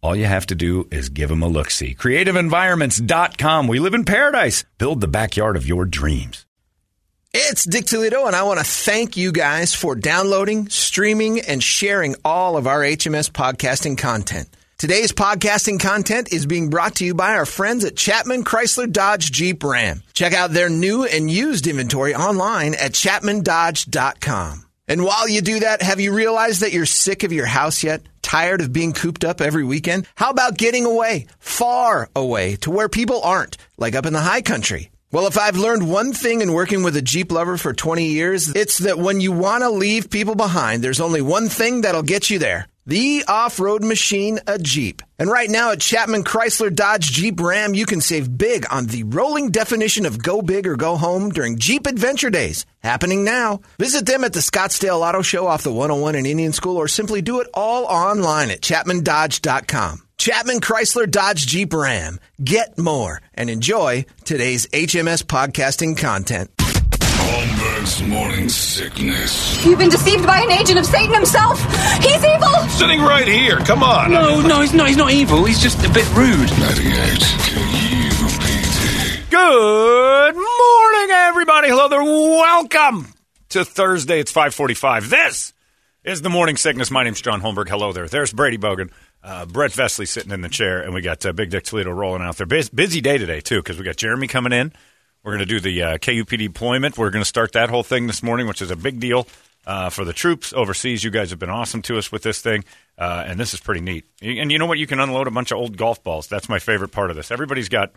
All you have to do is give them a look see. CreativeEnvironments.com. We live in paradise. Build the backyard of your dreams. It's Dick Toledo, and I want to thank you guys for downloading, streaming, and sharing all of our HMS podcasting content. Today's podcasting content is being brought to you by our friends at Chapman Chrysler Dodge Jeep Ram. Check out their new and used inventory online at chapmandodge.com. And while you do that, have you realized that you're sick of your house yet? Tired of being cooped up every weekend? How about getting away, far away, to where people aren't, like up in the high country? Well, if I've learned one thing in working with a Jeep lover for 20 years, it's that when you want to leave people behind, there's only one thing that'll get you there. The off-road machine, a Jeep. And right now at Chapman Chrysler Dodge Jeep Ram, you can save big on the rolling definition of go big or go home during Jeep Adventure Days. Happening now. Visit them at the Scottsdale Auto Show off the 101 in Indian School or simply do it all online at chapmandodge.com. Chapman Chrysler Dodge Jeep Ram. Get more and enjoy today's HMS podcasting content. Holmberg's morning sickness. You've been deceived by an agent of Satan himself. He's evil. Sitting right here. Come on. No, no, he's not. He's not evil. He's just a bit rude. 98 KUPD. Good morning, everybody. Hello there. Welcome to Thursday. It's 545. This is the Morning Sickness. My name's John Holmberg. Hello there. There's Brady Bogan. Uh, Brett Vesley sitting in the chair, and we got uh, Big Dick Toledo rolling out there. Bus- busy day today, too, because we got Jeremy coming in. We're going to do the uh, KUPD deployment. We're going to start that whole thing this morning, which is a big deal uh, for the troops overseas. You guys have been awesome to us with this thing, uh, and this is pretty neat. And you know what? You can unload a bunch of old golf balls. That's my favorite part of this. Everybody's got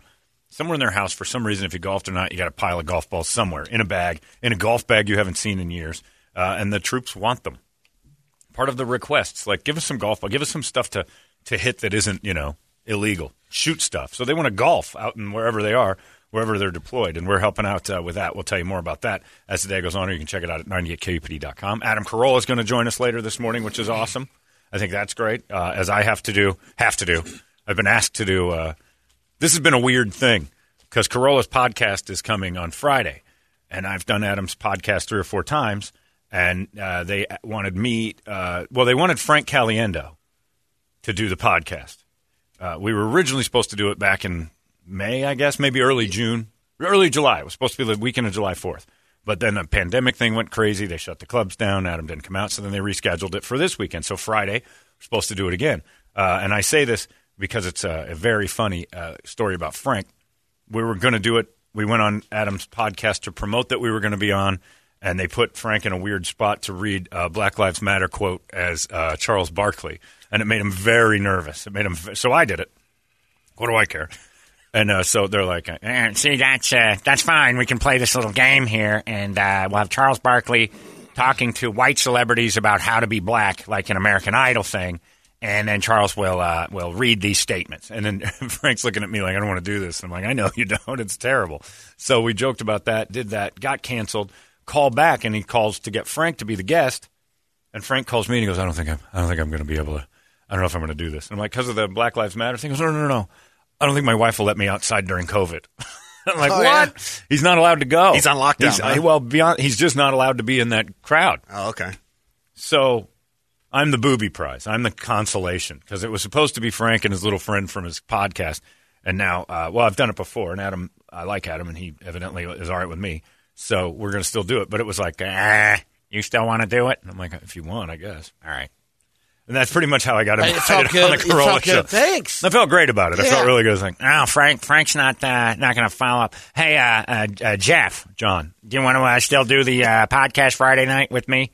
somewhere in their house, for some reason, if you golfed or not, you got a pile of golf balls somewhere in a bag, in a golf bag you haven't seen in years, uh, and the troops want them. Part of the requests, like give us some golf ball, give us some stuff to, to hit that isn't, you know, illegal. Shoot stuff. So they want to golf out in wherever they are wherever they're deployed. And we're helping out uh, with that. We'll tell you more about that as the day goes on, or you can check it out at 98kupd.com. Adam Carolla is going to join us later this morning, which is awesome. I think that's great, uh, as I have to do, have to do. I've been asked to do, uh, this has been a weird thing because Carolla's podcast is coming on Friday. And I've done Adam's podcast three or four times. And uh, they wanted me, uh, well, they wanted Frank Caliendo to do the podcast. Uh, we were originally supposed to do it back in May, I guess, maybe early June, early July. It was supposed to be the weekend of July 4th. But then the pandemic thing went crazy. They shut the clubs down. Adam didn't come out. So then they rescheduled it for this weekend. So Friday, we're supposed to do it again. Uh, and I say this because it's a, a very funny uh, story about Frank. We were going to do it. We went on Adam's podcast to promote that we were going to be on. And they put Frank in a weird spot to read uh, Black Lives Matter quote as uh, Charles Barkley. And it made him very nervous. It made him. So I did it. What do I care? And uh, so they're like, And see, that's uh, that's fine. We can play this little game here, and uh, we'll have Charles Barkley talking to white celebrities about how to be black, like an American Idol thing. And then Charles will uh, will read these statements. and then Frank's looking at me like, I don't want to do this. And I'm like, I know you don't. It's terrible. So we joked about that, did that, got canceled, called back, and he calls to get Frank to be the guest. And Frank calls me and he goes, I don't think I'm, I don't think I'm going to be able to. I don't know if I'm going to do this. And I'm like, because of the Black Lives Matter thing. He goes, no, no, no, no. I don't think my wife will let me outside during COVID. I'm like, Oh, what? yeah? He's not allowed to go. He's on lockdown, He's- huh? well, beyond, he's just not allowed to be in that crowd. Oh, okay. So I'm the booby prize. I'm the consolation because it was supposed to be Frank and his little friend from his podcast. And now, uh, well, I've done it before, and Adam, I like Adam, and he evidently is all right with me. So we're going to still do it. But it was like, ah, You still want to do it? I'm like, if you want, I guess. All right. And that's pretty much how I got It invited on the Carolla show. Thanks. I felt great about it. I Yeah. felt really good. I was like, Oh, Frank, Frank's not uh, not going to follow up. Hey, uh, uh, uh, Jeff, John, do you want to uh, still do the uh, podcast Friday night with me?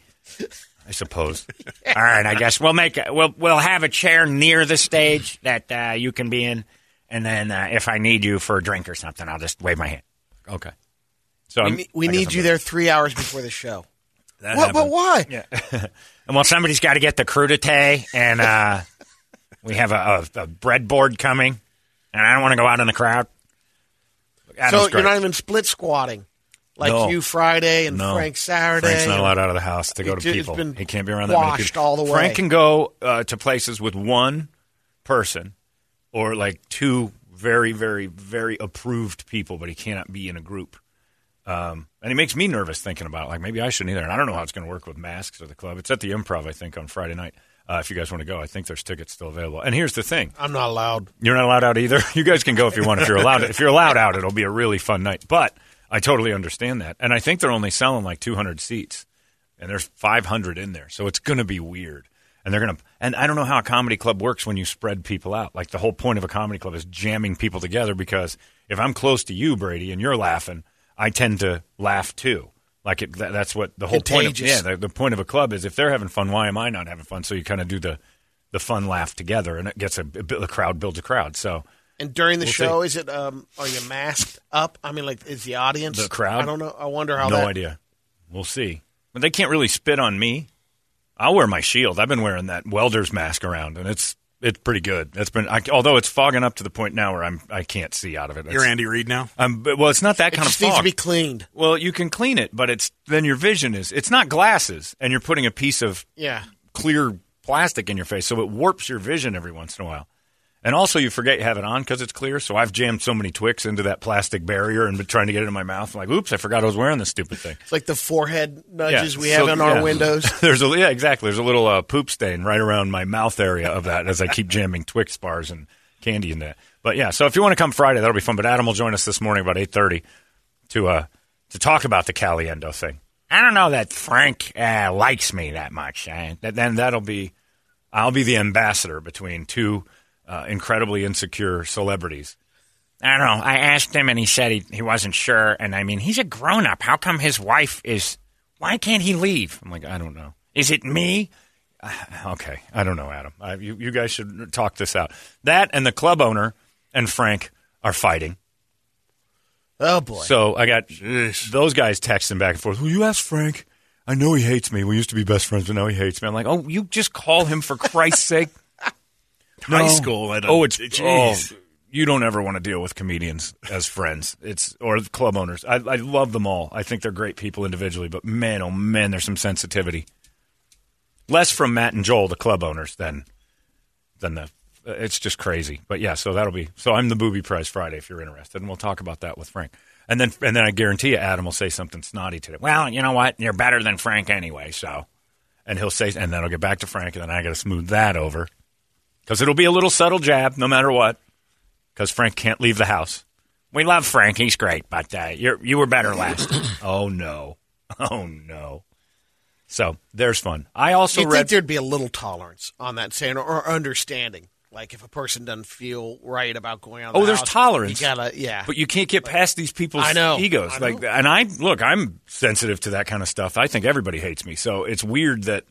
I suppose. All right, I guess we'll make a, we'll we'll have a chair near the stage that uh, you can be in, and then uh, if I need you for a drink or something, I'll just wave my hand. Okay. So We, ne- we I guess need I'm you good. there three hours before the show. That What? But why? Yeah. And well, somebody's got to get the crudité, and uh, we have a, a, a breadboard coming, and I don't want to go out in the crowd. Adam's so you're not even split squatting like No. you Friday and No. Frank Saturday. Frank's not allowed out of the house to go to people. been He can't be around that many people. all the way. Frank can go uh, to places with one person or like two very, very, very approved people, but he cannot be in a group. Um, and it makes me nervous thinking about it. Like maybe I shouldn't either. And I don't know how it's going to work with masks or the club. It's at the Improv, I think, on Friday night. Uh, if you guys want to go, I think there's tickets still available. And here's the thing: I'm not allowed. you're not allowed out either. You guys can go if you want. If you're allowed, if you're allowed out, it'll be a really fun night. But I totally understand that, and I think they're only selling like 200 seats, and there's 500 in there, so it's going to be weird. And they're going to, and I don't know how a comedy club works when you spread people out. Like the whole point of a comedy club is jamming people together because if I'm close to you, Brady, and you're laughing, I tend to laugh too. Like it, that, that's what the whole point of yeah. The, the point of a club is if they're having fun, why am I not having fun? So you kind of do the the fun laugh together, and it gets a, a crowd builds a crowd. So And during the We'll show, is it? Um, are you masked up? I mean, like, is the audience The crowd? I don't know. I wonder how. no that, idea. We'll see. But they can't really spit on me. I'll wear my shield. I've been wearing that welder's mask around, and it's it's pretty good. That's been I, although it's fogging up to the point now where I'm I can't see out of it. You're Andy Reid now. I'm, but- well, it's not that It kind of just needs to be cleaned. well, you can clean it, but it's then your vision is it's not glasses, and you're putting a piece of Yeah. clear plastic in your face, so it warps your vision every once in a while. And also, you forget you have it on because it's clear. So I've jammed so many Twix into that plastic barrier and been trying to get it in my mouth. I'm like, oops, I forgot I was wearing this stupid thing. It's like the forehead nudges we so- have our yeah. windows. There's a yeah, exactly. There's a little uh, poop stain right around my mouth area of that as I keep jamming Twix bars and candy in that. But yeah, so if you want to come Friday, that'll be fun. But Adam will join us this morning about eight thirty to uh to talk about the Caliendo thing. I don't know that Frank uh, likes me that much. That, then that'll be I'll be the ambassador between two uh, incredibly insecure celebrities. I don't know. I asked him, and he said he, he wasn't sure. And I mean, he's a grown up. How come his wife is? Why can't he leave? I'm like, I don't know. Is it me? Okay, I don't know, Adam. I, you, you guys should talk this out. That and the club owner and Frank are fighting. Oh boy. So I got those guys texting back and forth. Well, you ask Frank. I know he hates me. We used to be best friends, but now he hates me. I'm like, oh, you just call him for Christ's sake. High No. school. At a, Oh, it's Jeez. oh, you don't ever want to deal with comedians as friends. It's or club owners. I, I love them all. I think they're great people individually, but man, oh man, there's some sensitivity. Less from Matt and Joel, the club owners, than than the. It's just crazy. But yeah, so that'll be. So I'm the booby prize Friday if you're interested, and we'll talk about that with Frank. And then and then I guarantee you, Adam will say something snotty today. Well, you know what? You're better than Frank anyway. So and he'll say, and then I'll get back to Frank, and then I got to smooth that over because it'll be a little subtle jab, no matter what, because Frank can't leave the house. we love Frank. He's great, but uh, you're you were better last. Oh no, oh no. So there's fun. I also You'd read. think there'd be a little tolerance on that saying or, understanding. Like if a person doesn't feel right about going out. of Oh, the there's house, tolerance. You gotta, yeah. But you can't get past these people's I know. egos. I Like, and I look, I'm sensitive to that kind of stuff. I think everybody hates me, so it's weird that.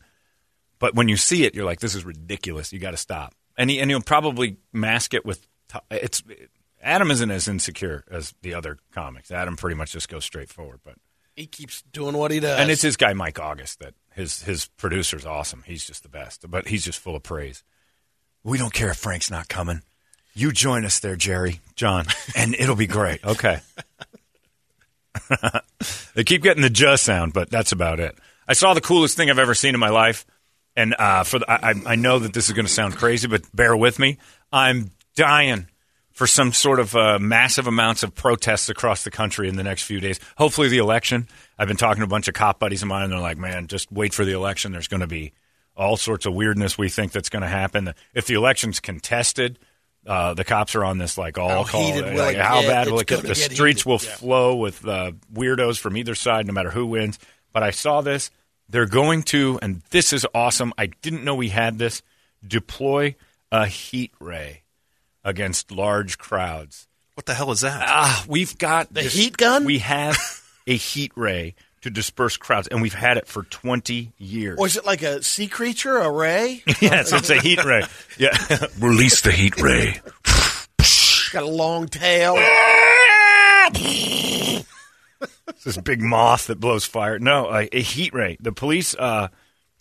But when you see it, you're like, "This is ridiculous. You got to stop." And he, and he'll probably mask it with. It's Adam isn't as insecure as the other comics. Adam pretty much just goes straight forward, but he keeps doing what he does. and it's his guy Mike August that his his producer's awesome. He's just the best, but he's just full of praise. We don't care if Frank's not coming. You join us there, Jerry, John, and it'll be great. Okay. they keep getting the just sound, but that's about it. I saw the coolest thing I've ever seen in my life, and uh, for the, I, I know that this is going to sound crazy, but bear with me. I'm dying for some sort of uh, massive amounts of protests across the country in the next few days. Hopefully, the election. I've been talking to a bunch of cop buddies of mine, and they're like, "Man, just wait for the election. There's going to be all sorts of weirdness we think that's going to happen. If the election's contested." Uh, the cops are on this like all How call. like, how get? bad will it get? The get streets heated. will Yeah. flow with uh, weirdos from either side, no matter who wins. But I saw this. They're going to, and this is awesome. I didn't know we had this. deploy a heat ray against large crowds. What the hell is that? Ah, we've got The this- heat gun? We have a heat ray to disperse crowds, and we've had it for 20 years. Or is it like a sea creature, a ray? yes, it's a heat ray. Yeah. Release the heat ray. It's got a long tail. It's this big moth that blows fire. No, a, a heat ray. The police uh,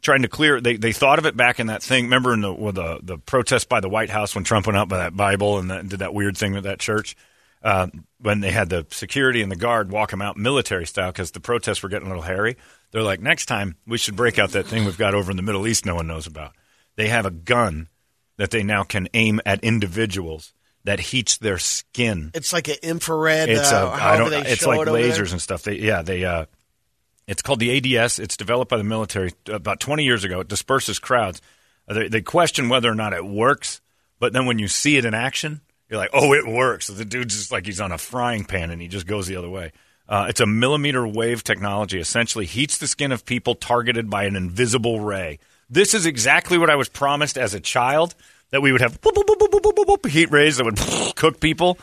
trying to clear. They they thought of it back in that thing. Remember in the with the the protest by the White House when Trump went out by that Bible and that, did that weird thing with that church. Uh, when they had the security and the guard walk him out military style because the protests were getting a little hairy. They're like, next time we should break out that thing we've got over in the Middle East no one knows about. They have a gun that they now can aim at individuals that heats their skin. It's like an infrared. It's uh, a, I however don't. It's like it there. lasers and stuff. They yeah they uh, it's called the ADS. It's developed by the military about 20 years ago. It disperses crowds. Uh, They, they question whether or not it works, but then when you see it in action, you're like, oh, it works. So The dude's just like he's on a frying pan and he just goes the other way. Uh, it's a millimeter wave technology. Essentially, heats the skin of people targeted by an invisible ray. This is exactly what I was promised as a child that we would have boop, boop, boop, heat rays that would cook people.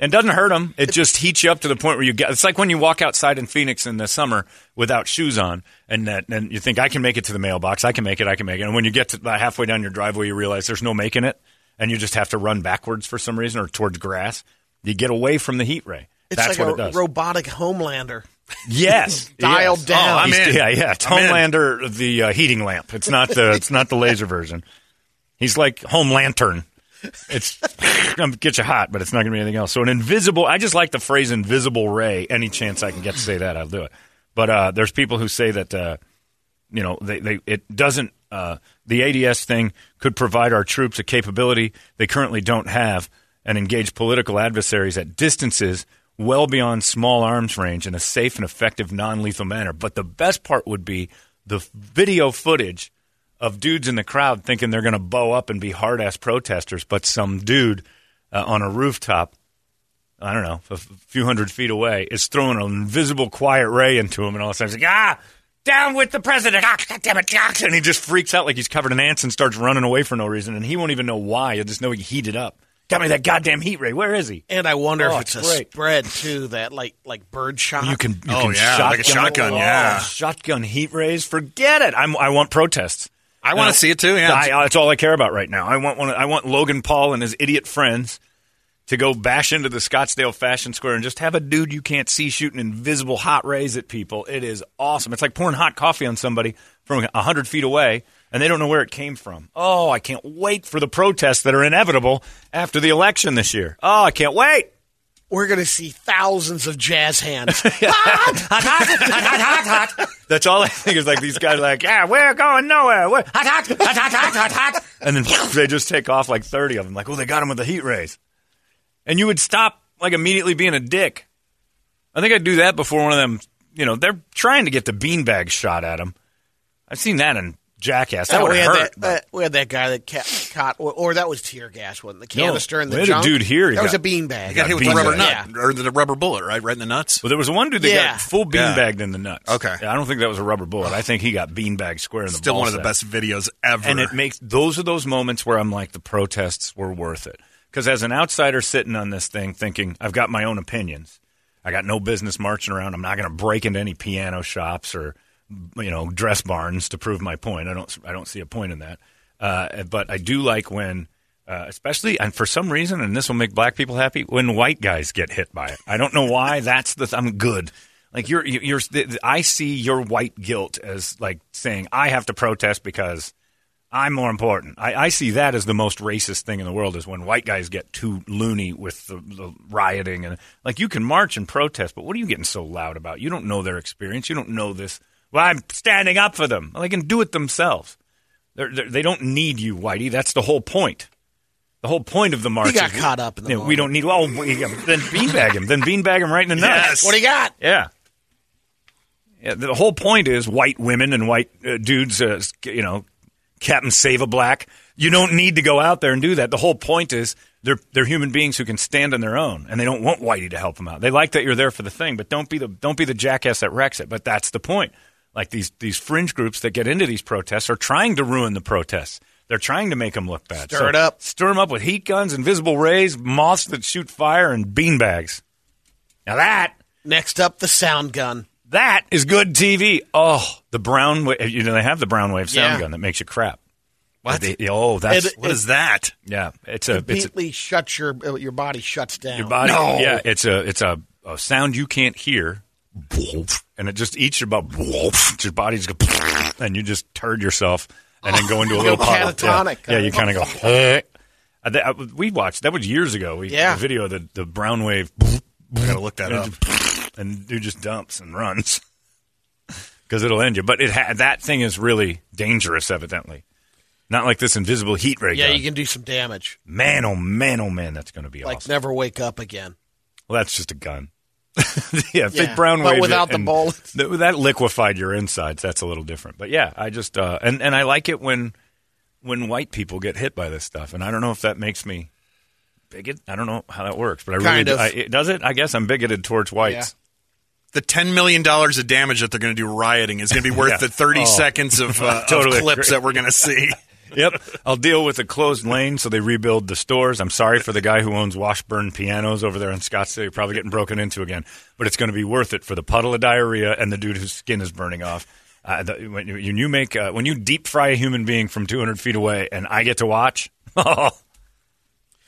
And doesn't hurt them. It just heats you up to the point where you get. It's like when you walk outside in Phoenix in the summer without shoes on, and that, and you think I can make it to the mailbox. I can make it. I can make it. And when you get to about halfway down your driveway, you realize there's no making it, and you just have to run backwards for some reason or towards grass. You get away from the heat ray. It's That's like what a it does. robotic homelander. Yes, Dialed yes. down. Oh, I'm in. Yeah, yeah. It's I'm in. Homelander, the uh, heating lamp. It's not the. it's not the laser version. He's like Home Lantern. It's gonna get you hot, but it's not gonna be anything else. So an invisible. I just like the phrase "invisible ray." Any chance I can get to say that, I'll do it. But uh, there's people who say that uh, you know they, they it doesn't. Uh, the ADS thing could provide our troops a capability they currently don't have and engage political adversaries at distances well beyond small arms range in a safe and effective non-lethal manner. But the best part would be the video footage of dudes in the crowd thinking they're going to bow up and be hard ass protesters, but some dude uh, on a rooftop, I don't know, a f- few hundred feet away, is throwing an invisible quiet ray into him, and all of a sudden, he's like, ah, down with the president, ah, God damn it, ah," and he just freaks out like he's covered in ants and starts running away for no reason, and he won't even know why. He'll just know he heated up. Got me that goddamn heat ray. Where is he? And I wonder Oh, if it's a it's great. spread too, that like like bird shot. You can, you Oh, can yeah, shotgun, like a shotgun, oh, yeah. shotgun heat rays. Forget it. I'm, I want protests. I want to see it too. Yeah, I, uh, that's all I care about right now. I want one. I want Logan Paul and his idiot friends to go bash into the Scottsdale Fashion Square and just have a dude you can't see shooting invisible hot rays at people. It is awesome. It's like pouring hot coffee on somebody from a hundred feet away, and they don't know where it came from. Oh, I can't wait for the protests that are inevitable after the election this year. Oh, I can't wait. We're going to see thousands of jazz hands. hot, hot, hot, hot, hot, That's all I think is like these guys are like, yeah, we're going nowhere. We're hot, hot, hot, hot, hot, hot, hot. And then they just take off like 30 of them. Like, oh, they got him with the heat rays. And you would stop like immediately being a dick. I think I'd do that before one of them, you know, they're trying to get the beanbag shot at him. I've seen that in Jackass. That Uh, would we, had hurt. that, uh, we had that guy that ca- caught, or, or that was tear gas, wasn't the canister in we the had a dude here, he That was a beanbag. you got hit with bean the rubber bag. nut or the rubber bullet, right? Right in the nuts. well, there was one dude that Yeah. got full Yeah. beanbagged in the nuts. Okay. Yeah, I don't think that was a rubber bullet. I think he got beanbagged square in the Still ball one of the sack. best videos ever. And it makes those are those moments where I'm like, the protests were worth it. Because as an outsider sitting on this thing, thinking I've got my own opinions, I got no business marching around. I'm not going to break into any piano shops or you know dress barns to prove my point. I don't I don't see a point in that. Uh, but I do like when. Uh, especially, and for some reason, and this will make black people happy, when white guys get hit by it. I don't know why. That's the. I'm good. Like you're, you're. I see your white guilt as like saying I have to protest because I'm more important. I, I see that as the most racist thing in the world is when white guys get too loony with the, the rioting and like you can march and protest, but what are you getting so loud about? You don't know their experience. You don't know this. Well, I'm standing up for them. Well, they can do it themselves. They're, they're, they don't need you, Whitey. That's the whole point. The whole point of the march. He got is- caught up in the Yeah, we don't need. Well, we, then beanbag him. Then beanbag him right in the nuts. What do you got? Yeah. Yeah, the whole point is white women and white uh, dudes, uh, you know, Captain Save a Black. You don't need to go out there and do that. The whole point is they're they're human beings who can stand on their own, and they don't want Whitey to help them out. They like that you're there for the thing, but don't be the don't be the jackass that wrecks it. But that's the point. Like these these fringe groups that get into these protests are trying to ruin the protests. They're trying to make them look bad. Stir it up. Stir them up with heat guns, invisible rays, moths that shoot fire, and beanbags. Now that Next up, the sound gun. that is good TV. Oh, the brown. wa- You know they have the brown wave sound Yeah. gun that makes you crap. What? They- oh, that's It- What is that? yeah. It's a it's a, Completely shuts your uh, your body shuts down. your body. Yeah, it's a it's a, a sound you can't hear, and it just eats your butt. Your body's go, and you just turd yourself, and then go into a little puddle. Yeah, yeah you kind kinda. go. We watched that was years ago. We Yeah. the video of the the brown wave. I gotta look that up. and dude just dumps and runs because it'll end you. But it ha- that thing is really dangerous, evidently. Not like this invisible heat ray yeah, gun. you can do some damage. man, oh man, oh man, that's going to be Like awesome. never wake up again. Well, that's just a gun. yeah, if Yeah, they brown but without the and bullets. th- that liquefied your insides. That's a little different. But yeah, I just uh, and and I like it when when white people get hit by this stuff. And I don't know if that makes me bigot. I don't know how that works, but I really Kind do. of. I, it, does it. I guess I'm bigoted towards whites. The ten million dollars of damage that they're going to do rioting is going to be worth Yeah. the thirty Oh. seconds of, uh, Totally of clips agree. that we're going to see. Yep. I'll deal with a closed lane so they rebuild the stores. I'm sorry for the guy who owns Washburn Pianos over there in Scottsdale. You're probably getting broken into again. But it's going to be worth it for the puddle of diarrhea and the dude whose skin is burning off. Uh, the, when, you- when you make uh, when you deep fry a human being from 200 feet away and I get to watch, oh,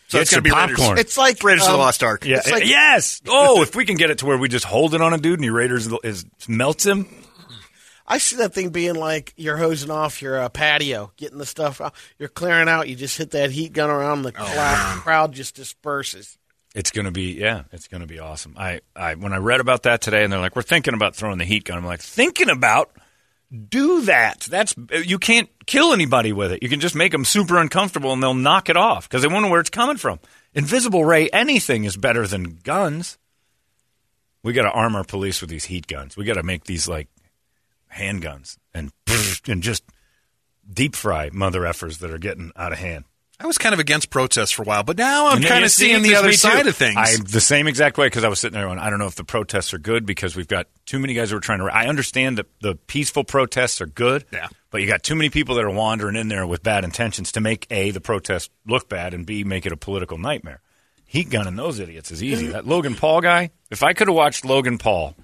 So it's going to your be Raiders. popcorn. It's like Raiders of um, the Lost Ark. yeah, It's like- yes. Oh, if we can get it to where we just hold it on a dude and he Raiders is melts him. I see that thing being like you're hosing off your uh, patio, getting the stuff out. You're clearing out. You just hit that heat gun around. The cloud, crowd just disperses. It's going to be yeah, it's going to be awesome. I, I when I read about that today, and they're like, we're thinking about throwing the heat gun. I'm like, thinking about do that. That's you can't kill anybody with it. You can just make them super uncomfortable, and they'll knock it off because they wonder where it's coming from. Invisible ray, anything is better than guns. We got to arm our police with these heat guns. We got to make these like handguns and and just deep fry mother effers that are getting out of hand. I was kind of against protests for a while, but now I'm kind of seeing the other me too. side of things. I'm the same exact way because I was sitting there going, I don't know if the protests are good because we've got too many guys who are trying to. I understand that the peaceful protests are good, Yeah. but you got too many people that are wandering in there with bad intentions to make a the protest look bad and b make it a political nightmare. Heat gunning those idiots is easy. Mm. that Logan Paul guy. If I could have watched Logan Paul,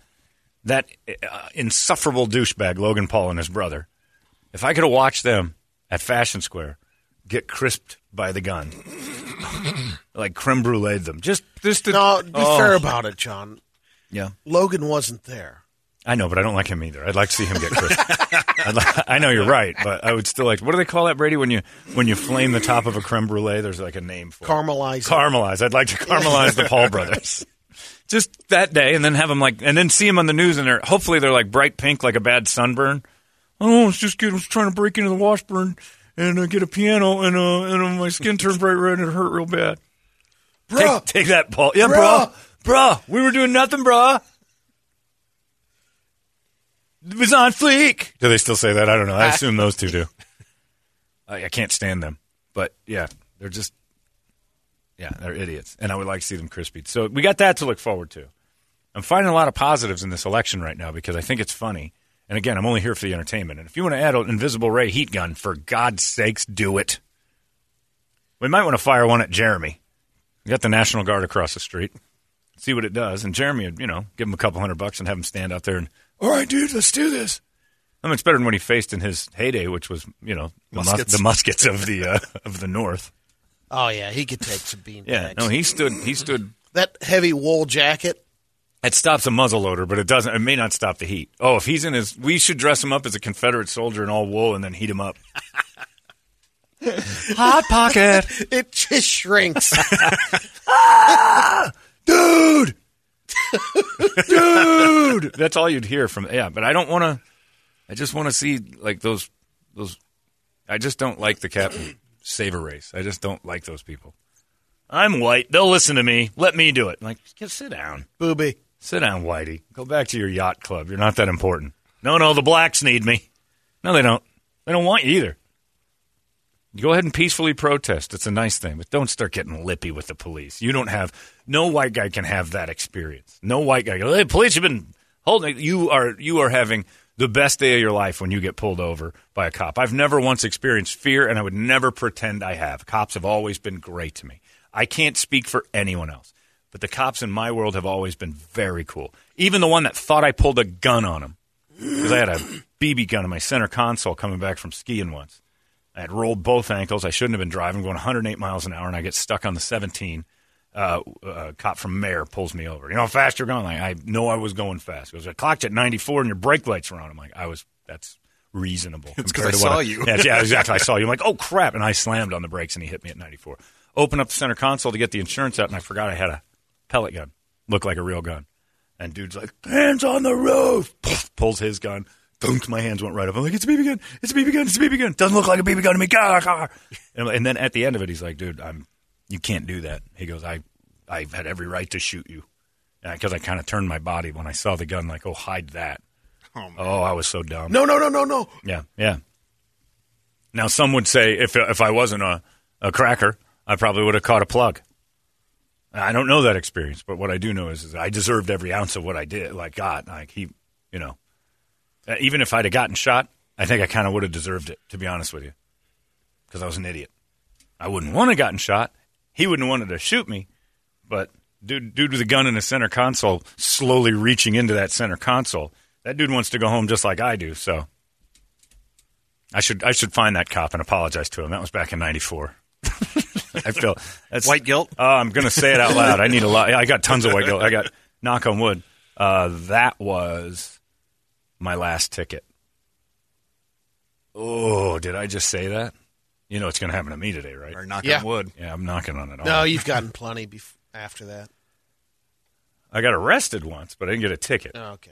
that uh, insufferable douchebag Logan Paul and his brother, if I could have watched them at Fashion Square get crisped by the gun, like creme brulee them, just just to, No, be Oh. fair about it, John. Yeah, Logan wasn't there. I know, but I don't like him either. I'd like to see him get crisped. I'd li- I know you're right, but I would still like. What do they call that, Brady? When you when you flame the top of a creme brulee, there's like a name for it. Caramelize. it. Caramelize. I'd like to caramelize the Paul brothers. Just that day, and then have them like, and then see them on the news, and they're hopefully they're like bright pink, like a bad sunburn. Oh, it's just good. I was trying to break into the Washburn and uh, get a piano, and uh, and uh, my skin turned bright red, and it hurt real bad. Bruh. Take, take that, Paul. Yeah, Bruh. bruh. Bruh, we were doing nothing, bruh. It was on fleek. Do they still say that? I don't know. I assume those two do. I, I can't stand them. But yeah, they're just, yeah, they're idiots. And I would like to see them crispy. So we got that to look forward to. I'm finding a lot of positives in this election right now because I think it's funny. And again, I'm only here for the entertainment. And if you want to add an invisible ray heat gun, for God's sakes, do it. We might want to fire one at Jeremy. We got the National Guard across the street. See what it does. And Jeremy would, you know, give him a couple hundred bucks and have him stand out there and, all right, dude, let's do this. I mean, it's better than what he faced in his heyday, which was, you know, the muskets, Muskets. the muskets of the uh, of the North. Oh yeah, he could take some bean Yeah, no, he stood. He stood. that heavy wool jacket. It stops a muzzle loader, but it doesn't. It may not stop the heat. Oh, if he's in his, we should dress him up as a Confederate soldier in all wool and then heat him up. Hot pocket, It just shrinks. dude, dude. That's all you'd hear from. Yeah, but I don't want to. I just want to see like those those. I just don't like the Captain Saver race. I just don't like those people. I'm white. They'll listen to me. Let me do it. like, just sit down. Booby. Sit down, Whitey. Go back to your yacht club. You're not that important. No, no, the blacks need me. No, they don't. They don't want you either. Go ahead and peacefully protest. It's a nice thing, but don't start getting lippy with the police. You don't have no white guy can have that experience. No white guy. Go, hey, police have been holding. You are you are having the best day of your life when you get pulled over by a cop. I've never once experienced fear, and I would never pretend I have. Cops have always been great to me. I can't speak for anyone else, but the cops in my world have always been very cool. Even the one that thought I pulled a gun on him because I had a BB gun in my center console coming back from skiing once. I had rolled both ankles. I shouldn't have been driving, going 108 miles an hour, and I get stuck on the 17. Uh, a cop from Mayer pulls me over. You know how fast you're going? Like, I know I was going fast. He goes, I clocked at 94 and your brake lights were on. I'm like, I was, that's reasonable. It's 'cause compared I to saw you. Yeah, yeah, exactly. I saw you. I'm like, oh, crap. And I slammed on the brakes and he hit me at 94. Open up the center console to get the insurance out, and I forgot I had a pellet gun. Looked like a real gun. And dude's like, hands on the roof. Pulls his gun. Dunk, my hands went right up. I'm like, it's a BB gun. It's a BB gun. It's a BB gun. Doesn't look like a BB gun to me. Gah, gah. And, and then at the end of it, he's like, dude, I'm, you can't do that. He goes, I, I had every right to shoot you. Because I kind of turned my body when I saw the gun, like, oh, hide that. Oh, Oh, I was so dumb. No, no, no, no, no. Yeah, yeah. Now, some would say if if I wasn't a, a cracker, I probably would have caught a plug. I don't know that experience, but what I do know is, is I deserved every ounce of what I did. Like God, like he, you know, Uh, even if I'd have gotten shot, I think I kind of would have deserved it. To be honest with you, because I was an idiot. I wouldn't want to have gotten shot. He wouldn't have wanted to shoot me, but dude, dude with a gun in the center console, slowly reaching into that center console. That dude wants to go home just like I do. So I should I should find that cop and apologize to him. That was back in '94. I feel that's White guilt? Oh, I'm going to say it out loud. I need a lot. I got tons of white guilt. I got knock on wood. Uh, that was my last ticket. Oh, did I just say that? You know it's going to happen to me today, right? Or knocking Yeah. wood. Yeah, I'm knocking on it. all. No, you've gotten plenty bef- after that. I got arrested once, but I didn't get a ticket, Oh, okay.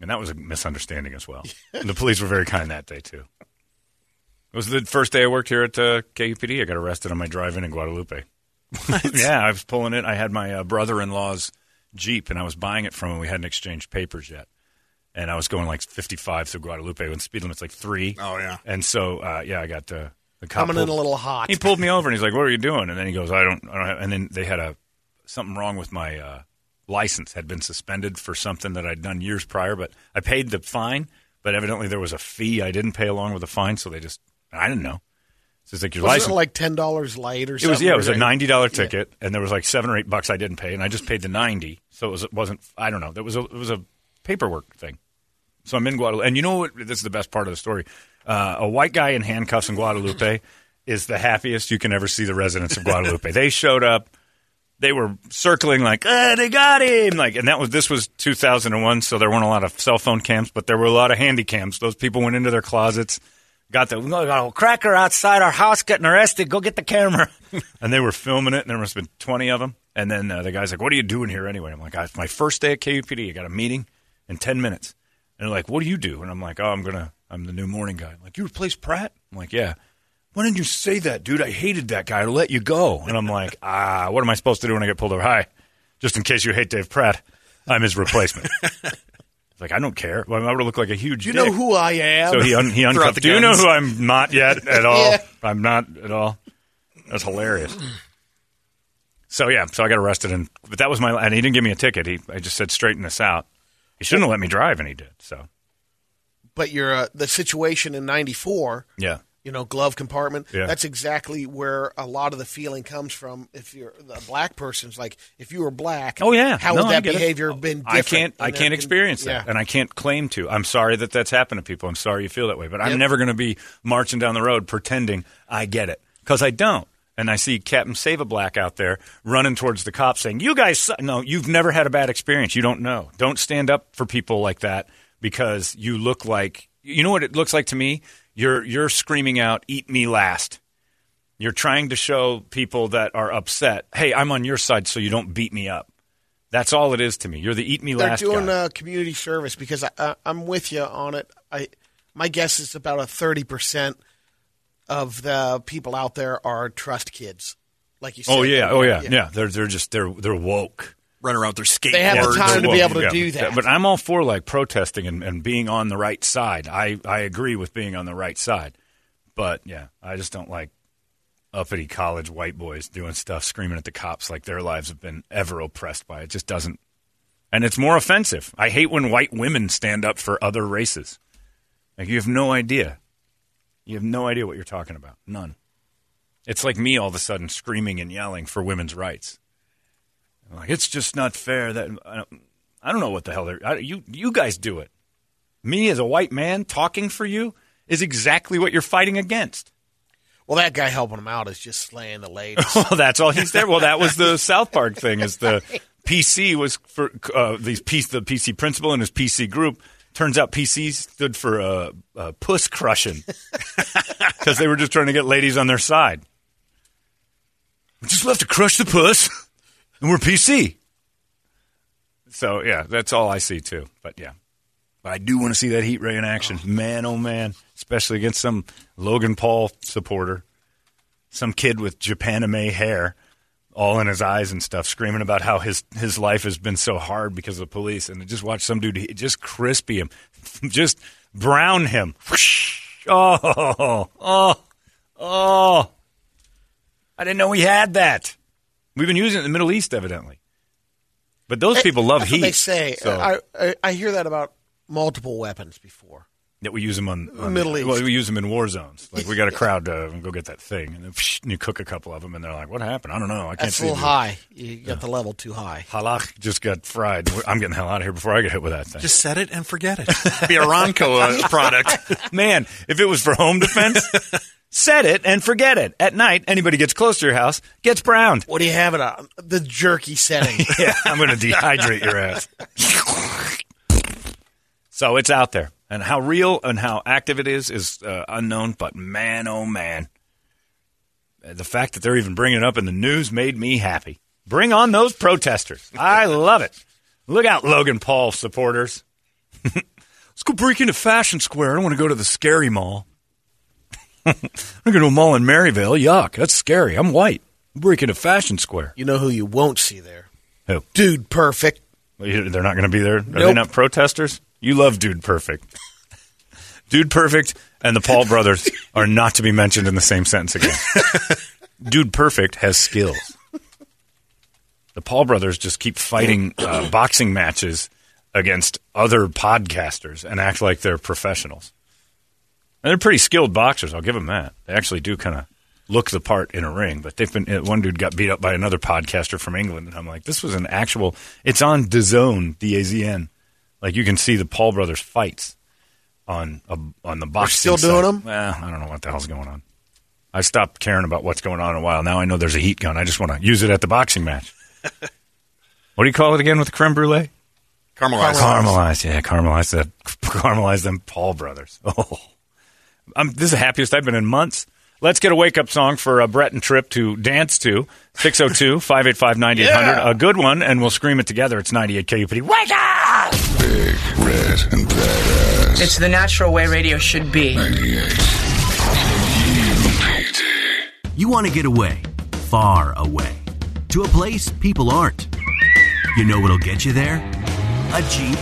and that was a misunderstanding as well. And the police were very kind that day too. It was the first day I worked here at uh, KUPD. I got arrested on my drive-in in Guadalupe. yeah, I was pulling it. I had my uh, brother-in-law's Jeep, and I was buying it from him. We hadn't exchanged papers yet, and I was going like 55 through Guadalupe when speed limit's like three. Oh, yeah. And so, uh, yeah, I got uh, the cop Coming in a little hot. He pulled me over and he's like, "What are you doing?" And then he goes, "I don't." I don't have, and then they had a something wrong with my uh, license. Had been suspended for something that I'd done years prior, but I paid the fine. But evidently there was a fee I didn't pay along with the fine, so they just I didn't know. So it's like your Was license. it like ten dollars light or It something? was yeah, it was a ninety dollar ticket, and there was like seven or eight bucks I didn't pay, and I just paid the ninety. So it was it wasn't I don't know. That was a it was a paperwork thing. So I'm in Guadalupe, and you know what? This is the best part of the story. Uh, a white guy in handcuffs in Guadalupe is the happiest you can ever see the residents of Guadalupe. they showed up. They were circling like, ah, they got him! Like, and that was this was 2001, so there weren't a lot of cell phone cams, but there were a lot of handy cams. Those people went into their closets, got the "We got a cracker outside our house getting arrested. Go get the camera, and they were filming it. And there must have been 20 of them. And then uh, the guy's like, "What are you doing here anyway?" I'm like, "It's my first day at KUPD. I got a meeting in 10 minutes." And they're like, "What do you do?" And I'm like, "Oh, I'm gonna, I'm the new morning guy." I'm like, "You replace Pratt?" I'm like, "Yeah." Why didn't you say that, dude? I hated that guy. I let you go. And I'm like, ah, what am I supposed to do when I get pulled over? Hi, just in case you hate Dave Pratt, I'm his replacement. It's like I don't care. Well, I would look like a huge. Do you dick. know who I am. So he un- he uncuffed. Do you know who I'm not yet at all? Yeah. I'm not at all. That's hilarious. So yeah, so I got arrested, and but that was my. And he didn't give me a ticket. He I just said straighten this out. He shouldn't have let me drive, and he did. So but you're uh, the situation in '94. yeah, You know, glove compartment. Yeah. That's exactly where a lot of the feeling comes from. If you're a black person's like, if you were black, Oh yeah. how No, would that get it. behavior been? Different? I can't. I can't experience that, yeah. and I can't claim to. I'm sorry that that's happened to people. I'm sorry you feel that way, but I'm never going to be marching down the road pretending I get it because I don't. And I see Captain Save a Black out there running towards the cops saying, "You guys, suck." no, you've never had a bad experience. You don't know. Don't stand up for people like that because you look like you know what it looks like to me. You're you're screaming out, "Eat me last." You're trying to show people that are upset, "Hey, I'm on your side, so you don't beat me up." That's all it is to me. You're the eat me They're last doing guy. uh, community service because I, I, I'm with you on it. I my guess is about a thirty percent of the people out there are trust kids, like you oh, said. oh yeah, oh yeah, yeah. They're they're just they're they're woke. Run around with their skateboards. They have the time to be able to yeah. do that. But I'm all for like protesting and, and being on the right side. I I agree with being on the right side. But yeah, I just don't like uppity college white boys doing stuff, screaming at the cops like their lives have been ever oppressed by it. Just doesn't. And it's more offensive. I hate when white women stand up for other races. Like, you have no idea. You have no idea what you're talking about. None. It's like me all of a sudden screaming and yelling for women's rights. I'm like, it's just not fair that. I don't, I don't know what the hell they're. I, you, you guys do it. Me as a white man talking for you is exactly what you're fighting against. Well, that guy helping him out is just slaying the ladies. Well, that's all he's there. Well, that was the South Park thing. Is the PC was for uh, these PC, the PC principal and his PC group. Turns out PC stood for uh, uh, puss crushing because they were just trying to get ladies on their side. We just love to crush the puss, and we're PC. So yeah, that's all I see too. But yeah, but I do want to see that heat ray in action, man. Oh man, especially against some Logan Paul supporter, some kid with Japanime hair, all in his eyes and stuff, screaming about how his his life has been so hard because of the police, and just watch some dude just crispy him, just brown him. Oh, oh, oh! I didn't know we had that. We've been using it in the Middle East, evidently. But those eh, people love That's heat. what they say. so- I, I I hear that about multiple weapons before. That we use them on, on Middle East. Well, we use them in war zones. Like we got a crowd to go get that thing, and, then, and you cook a couple of them, and they're like, "What happened? I don't know. I can't That's a see." little the- high. You got the level too high. Halak just got fried. I'm getting the hell out of here before I get hit with that thing. Just set it and forget it. Be a Ronco uh, product. Man, if it was for home defense, set it and forget it. At night, anybody gets close to your house gets browned. What do you have it on? The jerky setting. Yeah, I'm going to dehydrate your ass. so it's out there, and how real and how active it is is uh, unknown. But man, oh man, Uh, the fact that they're even bringing it up in the news made me happy. Bring on those protesters! I love it. Look out, Logan Paul supporters. Let's go break into Fashion Square. I don't want to go to the scary mall. I'm going to go to a mall in Maryvale. Yuck, that's scary. I'm white. Break into Fashion Square. you know who you won't see there? Who? Dude Perfect. They're not going to be there. Are they not protesters? You love Dude Perfect. Dude Perfect and the Paul brothers are not to be mentioned in the same sentence again. Dude Perfect has skills. The Paul brothers just keep fighting uh, boxing matches against other podcasters and act like they're professionals. And they're pretty skilled boxers. I'll give them that. They actually do kind of look the part in a ring. But they've been uh, one dude got beat up by another podcaster from England, and I'm like, this was an actual. It's on DAZN, D A Z N. Like you can see the Paul brothers fights on a, on the boxing. still doing them? Well, I don't know what the hell's going on. I stopped caring about what's going on in a while. Now I know there's a heat gun. I just want to use it at the boxing match. what do you call it again with the creme brulee? Caramelized. Caramelized, yeah, caramelized that, caramelized them Paul brothers. Oh, I'm, this is the happiest I've been in months. Let's get a wake up song for uh, Brett and Trip to dance to. 602 585 9800. A good one, and we'll scream it together. It's 98 KUPD. Wake up! Big, red, and badass. It's the natural way radio should be. 98. You want to get away, far away, to a place people aren't. You know what'll get you there? A Jeep.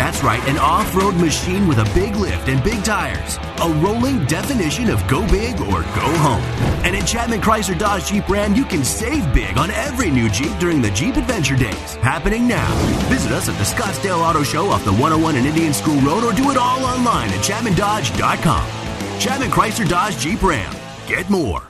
That's right, an off road machine with a big lift and big tires. A rolling definition of go big or go home. And at Chapman Chrysler Dodge Jeep Ram, you can save big on every new Jeep during the Jeep Adventure Days. Happening now. Visit us at the Scottsdale Auto Show off the 101 and Indian School Road or do it all online at ChapmanDodge.com. Chapman Chrysler Dodge Jeep Ram. Get more.